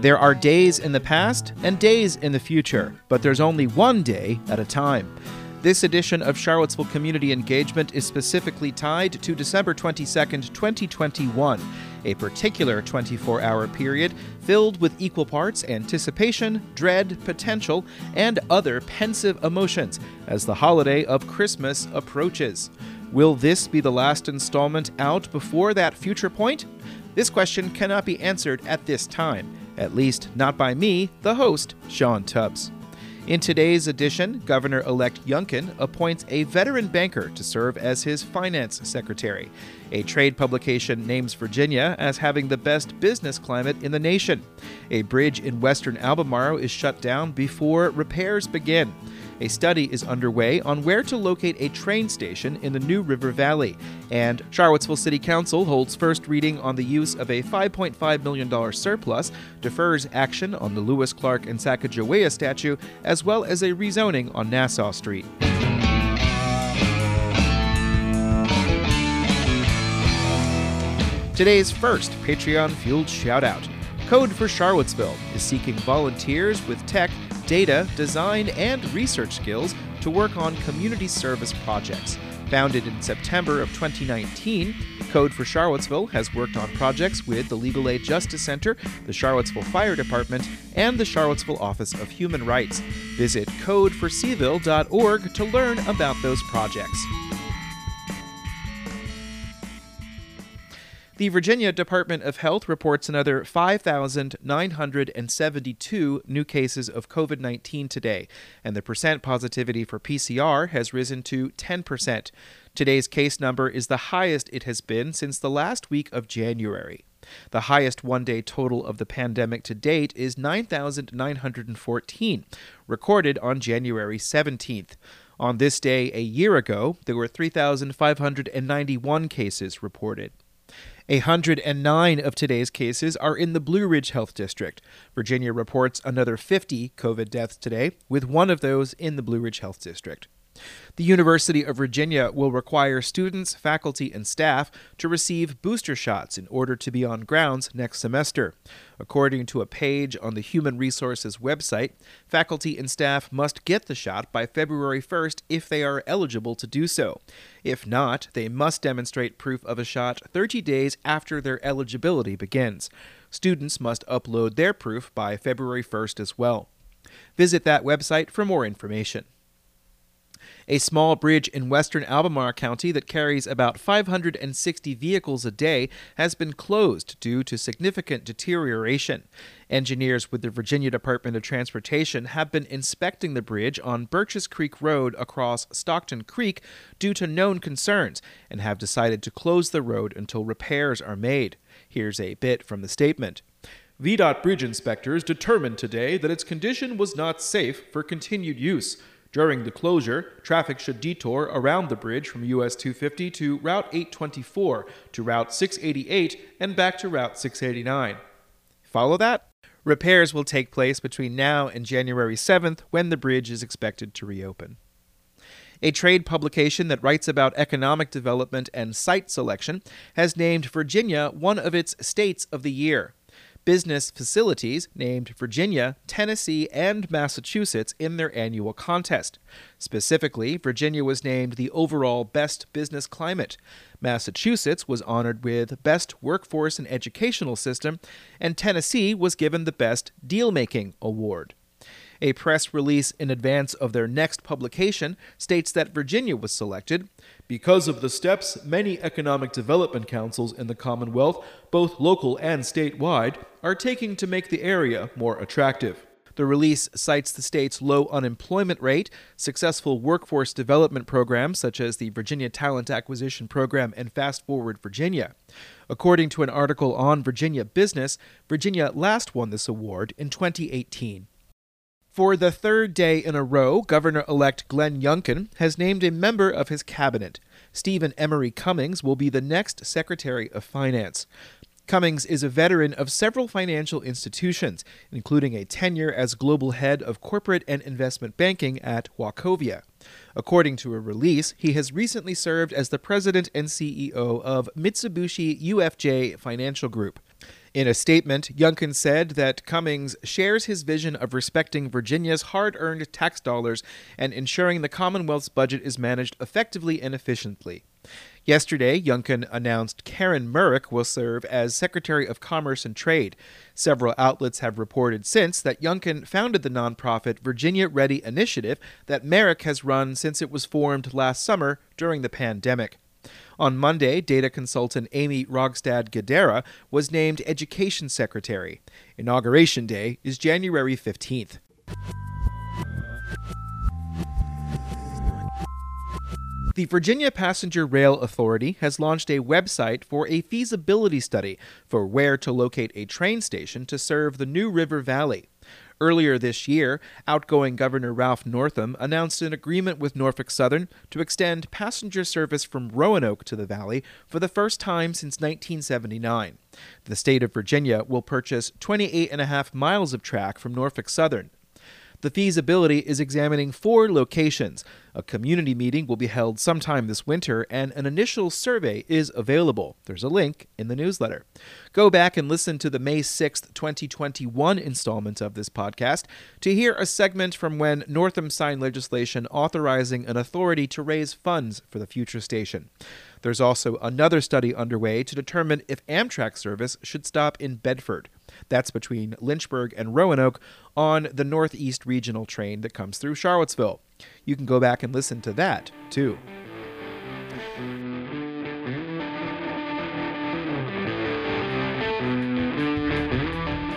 There are days in the past and days in the future, but there's only one day at a time. This edition of Charlottesville Community Engagement is specifically tied to December 22nd, 2021, a particular 24 hour period filled with equal parts anticipation, dread, potential, and other pensive emotions as the holiday of Christmas approaches. Will this be the last installment out before that future point? This question cannot be answered at this time, at least not by me, the host, Sean Tubbs. In today's edition, Governor elect Youngkin appoints a veteran banker to serve as his finance secretary. A trade publication names Virginia as having the best business climate in the nation. A bridge in western Albemarle is shut down before repairs begin. A study is underway on where to locate a train station in the New River Valley. And Charlottesville City Council holds first reading on the use of a $5.5 million surplus, defers action on the Lewis Clark and Sacagawea statue, as well as a rezoning on Nassau Street. Today's first Patreon fueled shout out Code for Charlottesville is seeking volunteers with tech data, design, and research skills to work on community service projects. Founded in September of 2019, Code for Charlottesville has worked on projects with the Legal Aid Justice Center, the Charlottesville Fire Department, and the Charlottesville Office of Human Rights. Visit codeforcville.org to learn about those projects. The Virginia Department of Health reports another 5,972 new cases of COVID 19 today, and the percent positivity for PCR has risen to 10%. Today's case number is the highest it has been since the last week of January. The highest one day total of the pandemic to date is 9,914, recorded on January 17th. On this day a year ago, there were 3,591 cases reported. 109 of today's cases are in the Blue Ridge Health District. Virginia reports another 50 COVID deaths today, with one of those in the Blue Ridge Health District. The University of Virginia will require students, faculty, and staff to receive booster shots in order to be on grounds next semester. According to a page on the Human Resources website, faculty and staff must get the shot by February 1st if they are eligible to do so. If not, they must demonstrate proof of a shot 30 days after their eligibility begins. Students must upload their proof by February 1st as well. Visit that website for more information. A small bridge in western Albemarle County that carries about 560 vehicles a day has been closed due to significant deterioration. Engineers with the Virginia Department of Transportation have been inspecting the bridge on Burchs Creek Road across Stockton Creek due to known concerns and have decided to close the road until repairs are made. Here's a bit from the statement. VDOT bridge inspectors determined today that its condition was not safe for continued use. During the closure, traffic should detour around the bridge from US 250 to Route 824 to Route 688 and back to Route 689. Follow that? Repairs will take place between now and January 7th when the bridge is expected to reopen. A trade publication that writes about economic development and site selection has named Virginia one of its states of the year business facilities named Virginia, Tennessee, and Massachusetts in their annual contest. Specifically, Virginia was named the overall Best Business Climate. Massachusetts was honored with Best Workforce and Educational System, and Tennessee was given the Best Deal Making Award. A press release in advance of their next publication states that Virginia was selected because of the steps many economic development councils in the Commonwealth, both local and statewide, are taking to make the area more attractive. The release cites the state's low unemployment rate, successful workforce development programs such as the Virginia Talent Acquisition Program and Fast Forward Virginia. According to an article on Virginia Business, Virginia last won this award in 2018. For the third day in a row, Governor elect Glenn Youngkin has named a member of his cabinet. Stephen Emery Cummings will be the next Secretary of Finance. Cummings is a veteran of several financial institutions, including a tenure as global head of corporate and investment banking at Wachovia. According to a release, he has recently served as the president and CEO of Mitsubishi UFJ Financial Group. In a statement, Youngkin said that Cummings shares his vision of respecting Virginia's hard earned tax dollars and ensuring the Commonwealth's budget is managed effectively and efficiently. Yesterday, Youngkin announced Caren Merrick will serve as Secretary of Commerce and Trade. Several outlets have reported since that Youngkin founded the nonprofit Virginia Ready Initiative that Merrick has run since it was formed last summer during the pandemic. On Monday, data consultant Aimee Rogstad Guidera was named Education Secretary. Inauguration Day is January 15th. The Virginia Passenger Rail Authority has launched a website for a feasibility study for where to locate a train station to serve the New River Valley. Earlier this year, outgoing Governor Ralph Northam announced an agreement with Norfolk Southern to extend passenger service from Roanoke to the valley for the first time since 1979. The state of Virginia will purchase 28 and a half miles of track from Norfolk Southern. The feasibility is examining four locations. A community meeting will be held sometime this winter, and an initial survey is available. There's a link in the newsletter. Go back and listen to the May 6th, 2021 installment of this podcast to hear a segment from when Northam signed legislation authorizing an authority to raise funds for the future station. There's also another study underway to determine if Amtrak service should stop in Bedford. That's between Lynchburg and Roanoke on the Northeast Regional train that comes through Charlottesville. You can go back and listen to that, too.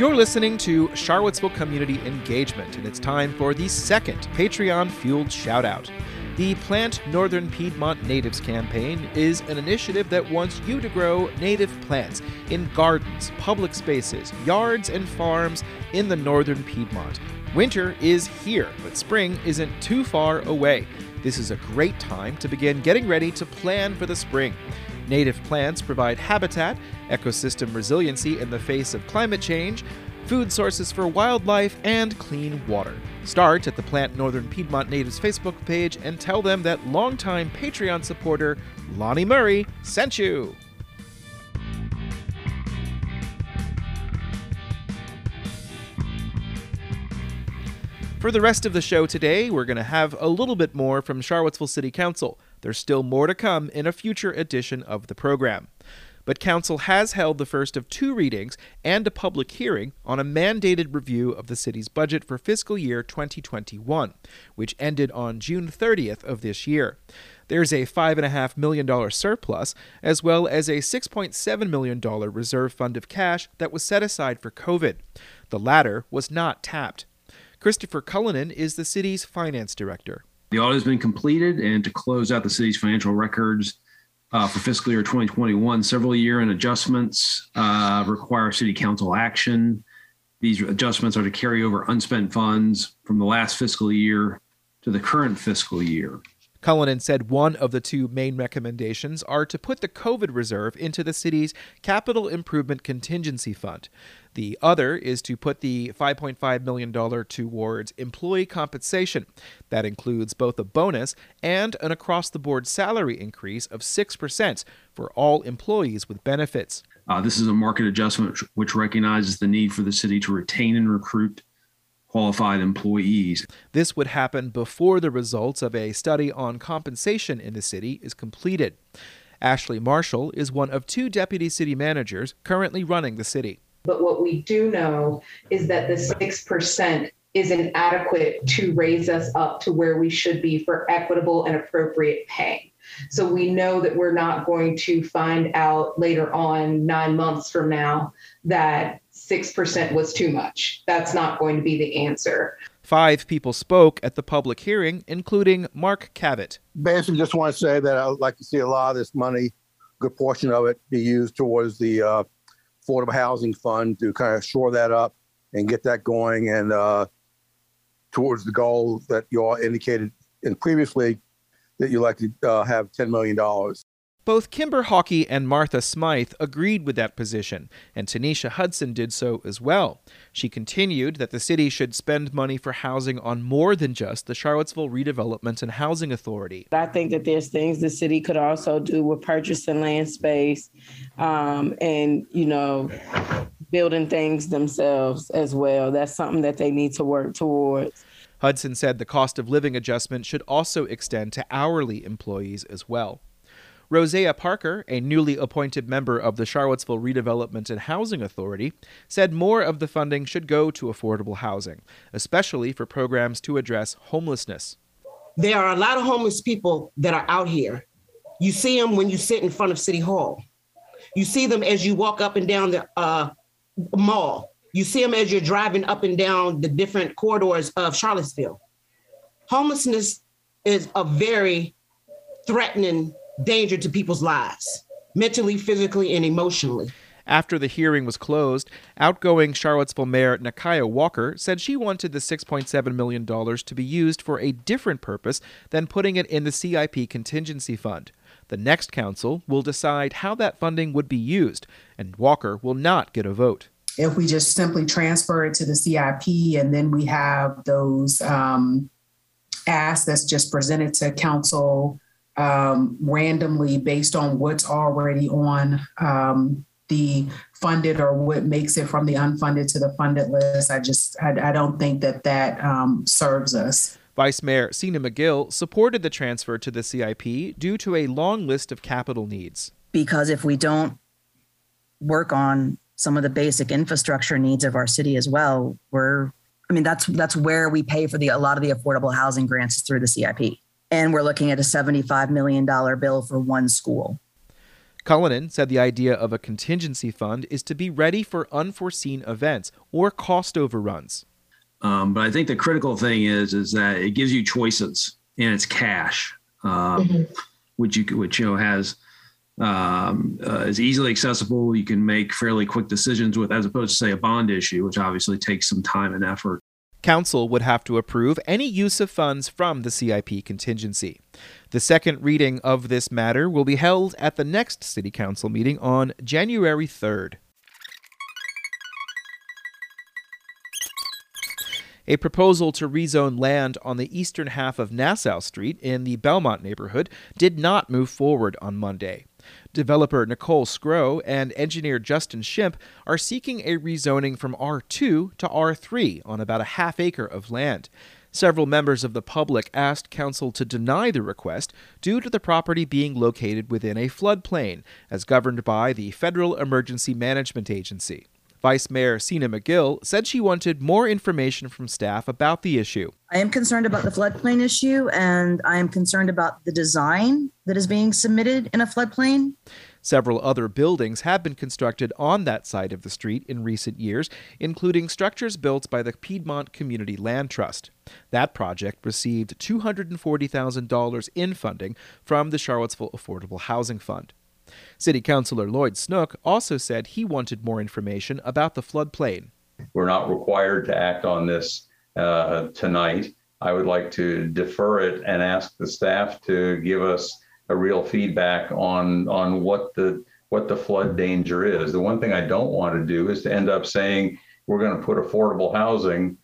You're listening to Charlottesville Community Engagement, and it's time for the second Patreon fueled shoutout. The Plant Northern Piedmont Natives campaign is an initiative that wants you to grow native plants in gardens, public spaces, yards, and farms in the northern Piedmont. Winter is here, but spring isn't too far away. This is a great time to begin getting ready to plan for the spring. Native plants provide habitat, ecosystem resiliency in the face of climate change, food sources for wildlife, and clean water. Start at the Plant Northern Piedmont Natives Facebook page and tell them that longtime Patreon supporter Lonnie Murray sent you. For the rest of the show today, we're going to have a little bit more from Charlottesville City Council. There's still more to come in a future edition of the program but Council has held the first of two readings and a public hearing on a mandated review of the city's budget for fiscal year 2021, which ended on June 30th of this year. There's a $5.5 million surplus, as well as a $6.7 million reserve fund of cash that was set aside for COVID. The latter was not tapped. Christopher Cullinan is the city's finance director. The audit has been completed, and to close out the city's financial records, uh, for fiscal year 2021. Several year end adjustments uh, require city council action. These adjustments are to carry over unspent funds from the last fiscal year to the current fiscal year. Cullinan said one of the two main recommendations are to put the COVID reserve into the city's capital improvement contingency fund. The other is to put the $5.5 million towards employee compensation. That includes both a bonus and an across the board salary increase of 6% for all employees with benefits. Uh, this is a market adjustment which recognizes the need for the city to retain and recruit qualified employees. This would happen before the results of a study on compensation in the city is completed. Ashley Marshall is one of two deputy city managers currently running the city. But what we do know is that the 6% is inadequate to raise us up to where we should be for equitable and appropriate pay. So we know that we're not going to find out later on, nine months from now, that 6% was too much. That's not going to be the answer. Five people spoke at the public hearing, including Mark Kavit. Basically, just want to say that I would like to see a lot of this money, good portion of it, be used towards the uh, affordable housing fund to kind of shore that up and get that going and uh, towards the goal that you all indicated in previously that you like to uh, have $10 million. Both Kimber Hawkey and Martha Smythe agreed with that position, and Tanisha Hudson did so as well. She continued that the city should spend money for housing on more than just the Charlottesville Redevelopment and Housing Authority. I think that there's things the city could also do with purchasing land space um, and, you know, building things themselves as well. That's something that they need to work towards. Hudson said the cost of living adjustment should also extend to hourly employees as well. Rosia Parker, a newly appointed member of the Charlottesville Redevelopment and Housing Authority, said more of the funding should go to affordable housing, especially for programs to address homelessness. There are a lot of homeless people that are out here. You see them when you sit in front of City Hall. You see them as you walk up and down the uh, mall. You see them as you're driving up and down the different corridors of Charlottesville. Homelessness is a very threatening danger to people's lives, mentally, physically, and emotionally. After the hearing was closed, outgoing Charlottesville Mayor Nikuyah Walker said she wanted the $6.7 million to be used for a different purpose than putting it in the CIP contingency fund. The next council will decide how that funding would be used, and Walker will not get a vote. If we just simply transfer it to the CIP and then we have those um, asks that's just presented to council um, randomly based on what's already on um, the funded or what makes it from the unfunded to the funded list. I just, I, I don't think that that um, serves us. Vice Mayor Sena Magill supported the transfer to the CIP due to a long list of capital needs. Because if we don't work on some of the basic infrastructure needs of our city as well, we're I mean that's that's where we pay for the a lot of the affordable housing grants through the CIP. And we're looking at a $75 million bill for one school. Cullinan said the idea of a contingency fund is to be ready for unforeseen events or cost overruns. Um, but I think the critical thing is is that it gives you choices and it's cash, um, mm-hmm. which you which you know has um, uh, is easily accessible. You can make fairly quick decisions with, as opposed to say a bond issue, which obviously takes some time and effort. Council would have to approve any use of funds from the CIP contingency. The second reading of this matter will be held at the next City Council meeting on January 3rd. A proposal to rezone land on the eastern half of Nassau Street in the Belmont neighborhood did not move forward on Monday. Developer Nicole Scro and engineer Justin Shimp are seeking a rezoning from R2 to R3 on about a half acre of land. Several members of the public asked council to deny the request due to the property being located within a floodplain, as governed by the Federal Emergency Management Agency. Vice Mayor Sena Magill said she wanted more information from staff about the issue. I am concerned about the floodplain issue and I am concerned about the design that is being submitted in a floodplain. Several other buildings have been constructed on that side of the street in recent years, including structures built by the Piedmont Community Land Trust. That project received $240,000 in funding from the Charlottesville Affordable Housing Fund. City Councilor Lloyd Snook also said he wanted more information about the floodplain. We're not required to act on this uh, tonight. I would like to defer it and ask the staff to give us a real feedback on on what the what the flood danger is. The one thing I don't want to do is to end up saying we're going to put affordable housing,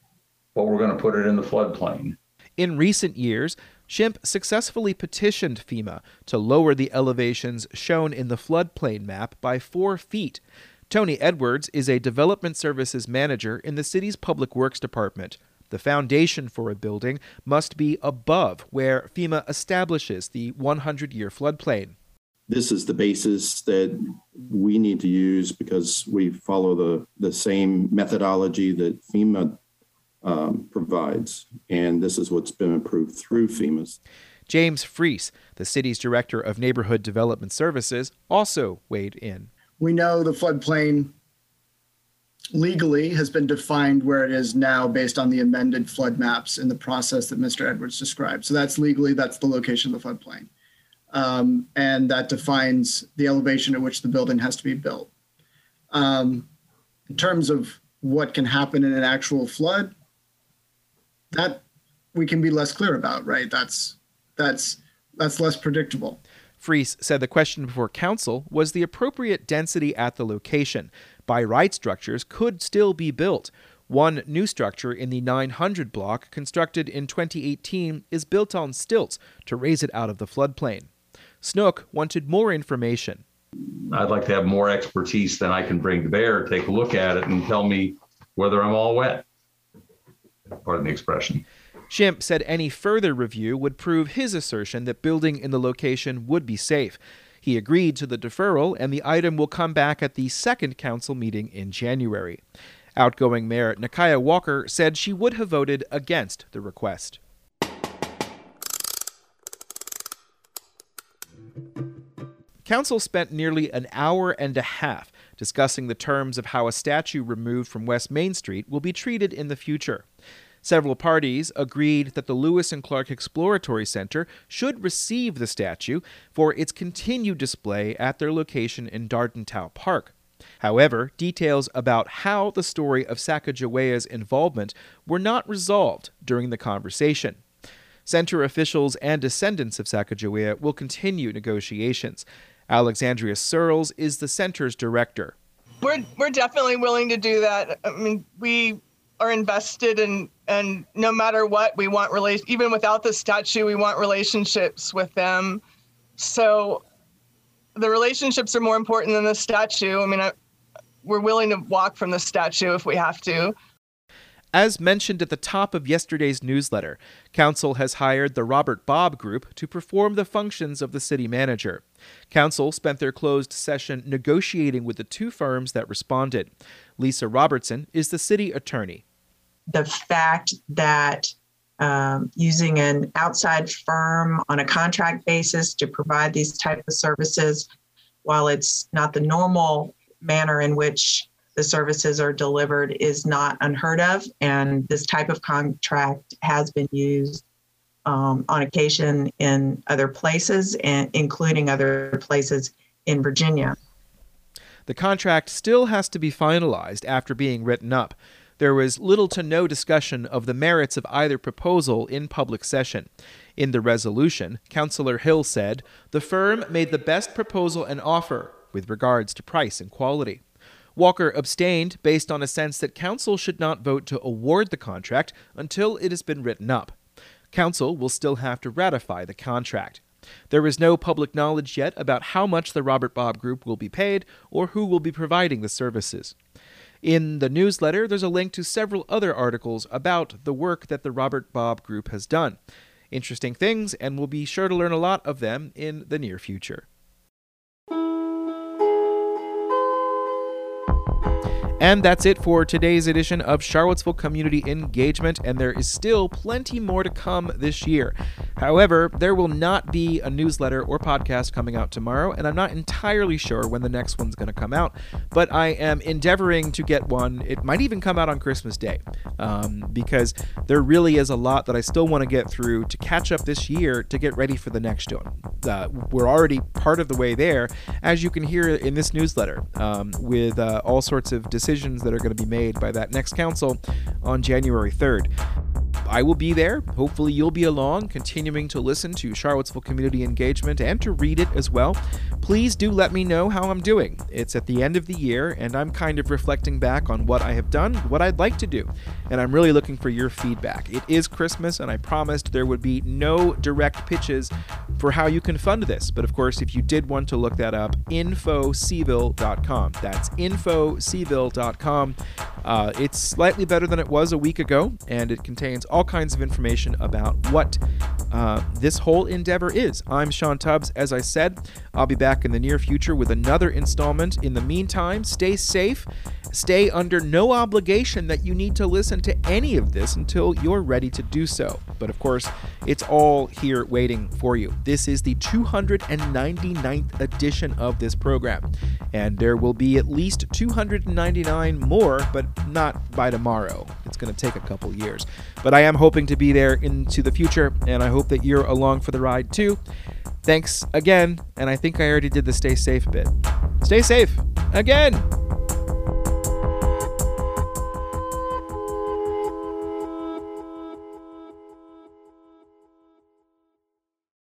but we're going to put it in the floodplain. In recent years, Shimp successfully petitioned FEMA to lower the elevations shown in the floodplain map by four feet. Tony Edwards is a development services manager in the city's public works department. The foundation for a building must be above where FEMA establishes the 100 year floodplain. This is the basis that we need to use because we follow the, the same methodology that FEMA um, provides. And this is what's been approved through FEMA's. James Freas, the city's director of neighborhood development services, also weighed in. We know the floodplain legally has been defined where it is now based on the amended flood maps in the process that Mr. Edwards described. So that's legally, that's the location of the floodplain. Um, and that defines the elevation at which the building has to be built. Um, in terms of what can happen in an actual flood, that we can be less clear about, right? That's that's that's less predictable. Freas said the question before council was the appropriate density at the location. By right structures could still be built. One new structure in the 900 block, constructed in 2018, is built on stilts to raise it out of the floodplain. Snook wanted more information. I'd like to have more expertise than I can bring to bear, take a look at it and tell me whether I'm all wet. Pardon the expression. Shimp said any further review would prove his assertion that building in the location would be safe. He agreed to the deferral, and the item will come back at the second council meeting in January. Outgoing Mayor Nikuyah Walker said she would have voted against the request. Council spent nearly an hour and a half discussing the terms of how a statue removed from West Main Street will be treated in the future. Several parties agreed that the Lewis and Clark Exploratory Center should receive the statue for its continued display at their location in Darden Towe Park. However, details about how the story of Sacagawea's involvement were not resolved during the conversation. Center officials and descendants of Sacagawea will continue negotiations. Alexandria Searles is the center's director. We're, we're definitely willing to do that. I mean, we are invested in and no matter what we want relation even without the statue we want relationships with them so the relationships are more important than the statue i mean I, we're willing to walk from the statue if we have to as mentioned at the top of yesterday's newsletter, Council has hired the Robert Bobb Group to perform the functions of the city manager. Council spent their closed session negotiating with the two firms that responded. Lisa Robertson is the city attorney. The fact that um, using an outside firm on a contract basis to provide these type of services, while it's not the normal manner in which the services are delivered is not unheard of. And this type of contract has been used um, on occasion in other places, and including other places in Virginia. The contract still has to be finalized after being written up. There was little to no discussion of the merits of either proposal in public session. In the resolution, Councillor Hill said the firm made the best proposal and offer with regards to price and quality. Walker abstained based on a sense that Council should not vote to award the contract until it has been written up. Council will still have to ratify the contract. There is no public knowledge yet about how much the Robert Bobb Group will be paid or who will be providing the services. In the newsletter, there's a link to several other articles about the work that the Robert Bobb Group has done. Interesting things, and we'll be sure to learn a lot of them in the near future. And that's it for today's edition of Charlottesville Community Engagement, and there is still plenty more to come this year. However, there will not be a newsletter or podcast coming out tomorrow, and I'm not entirely sure when the next one's going to come out, but I am endeavoring to get one. It might even come out on Christmas Day, um, because there really is a lot that I still want to get through to catch up this year to get ready for the next one. Uh, we're already part of the way there, as you can hear in this newsletter, um, with uh, all sorts of decisions that are going to be made by that next council on January 3rd. I will be there. Hopefully, you'll be along, continuing to listen to Charlottesville Community Engagement and to read it as well. Please do let me know how I'm doing. It's at the end of the year, and I'm kind of reflecting back on what I have done, what I'd like to do, and I'm really looking for your feedback. It is Christmas, and I promised there would be no direct pitches for how you can fund this. But of course, if you did want to look that up, infoseville.com. That's infoseville.com. Uh, it's slightly better than it was a week ago, and it contains all kinds of information about what uh, this whole endeavor is. I'm Sean Tubbs. As I said, I'll be back in the near future with another installment. In the meantime, stay safe. Stay under no obligation that you need to listen to any of this until you're ready to do so. But of course, it's all here waiting for you. This is the 299th edition of this program, and there will be at least 299 more, but not by tomorrow. It's going to take a couple years. But I am hoping to be there into the future, and I hope that you're along for the ride too. Thanks again, and I think I already did the stay safe bit. Stay safe again.